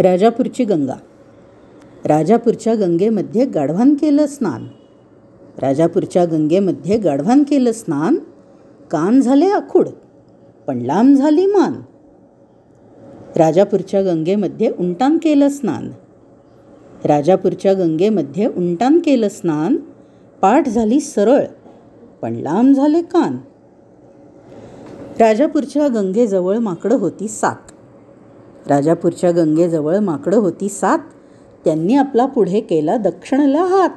राजापूरची गंगा. राजापूरच्या गंगेमध्ये गाढवान केलं स्नान. राजापूरच्या गंगेमध्ये गाढवान केलं स्नान कान झाले आखूड पण लांब झाली मान. राजापूरच्या गंगेमध्ये उंटान केलं स्नान. राजापूरच्या गंगेमध्ये उंटान केलं स्नान पाठ झाली सरळ पण लांब झाले कान. राजापूरच्या गंगेजवळ माकडं होती सात. राजापूरच्या गंगेजवळ माकडं होती सात. त्यांनी आपला पुढे केला दक्षिणला हात.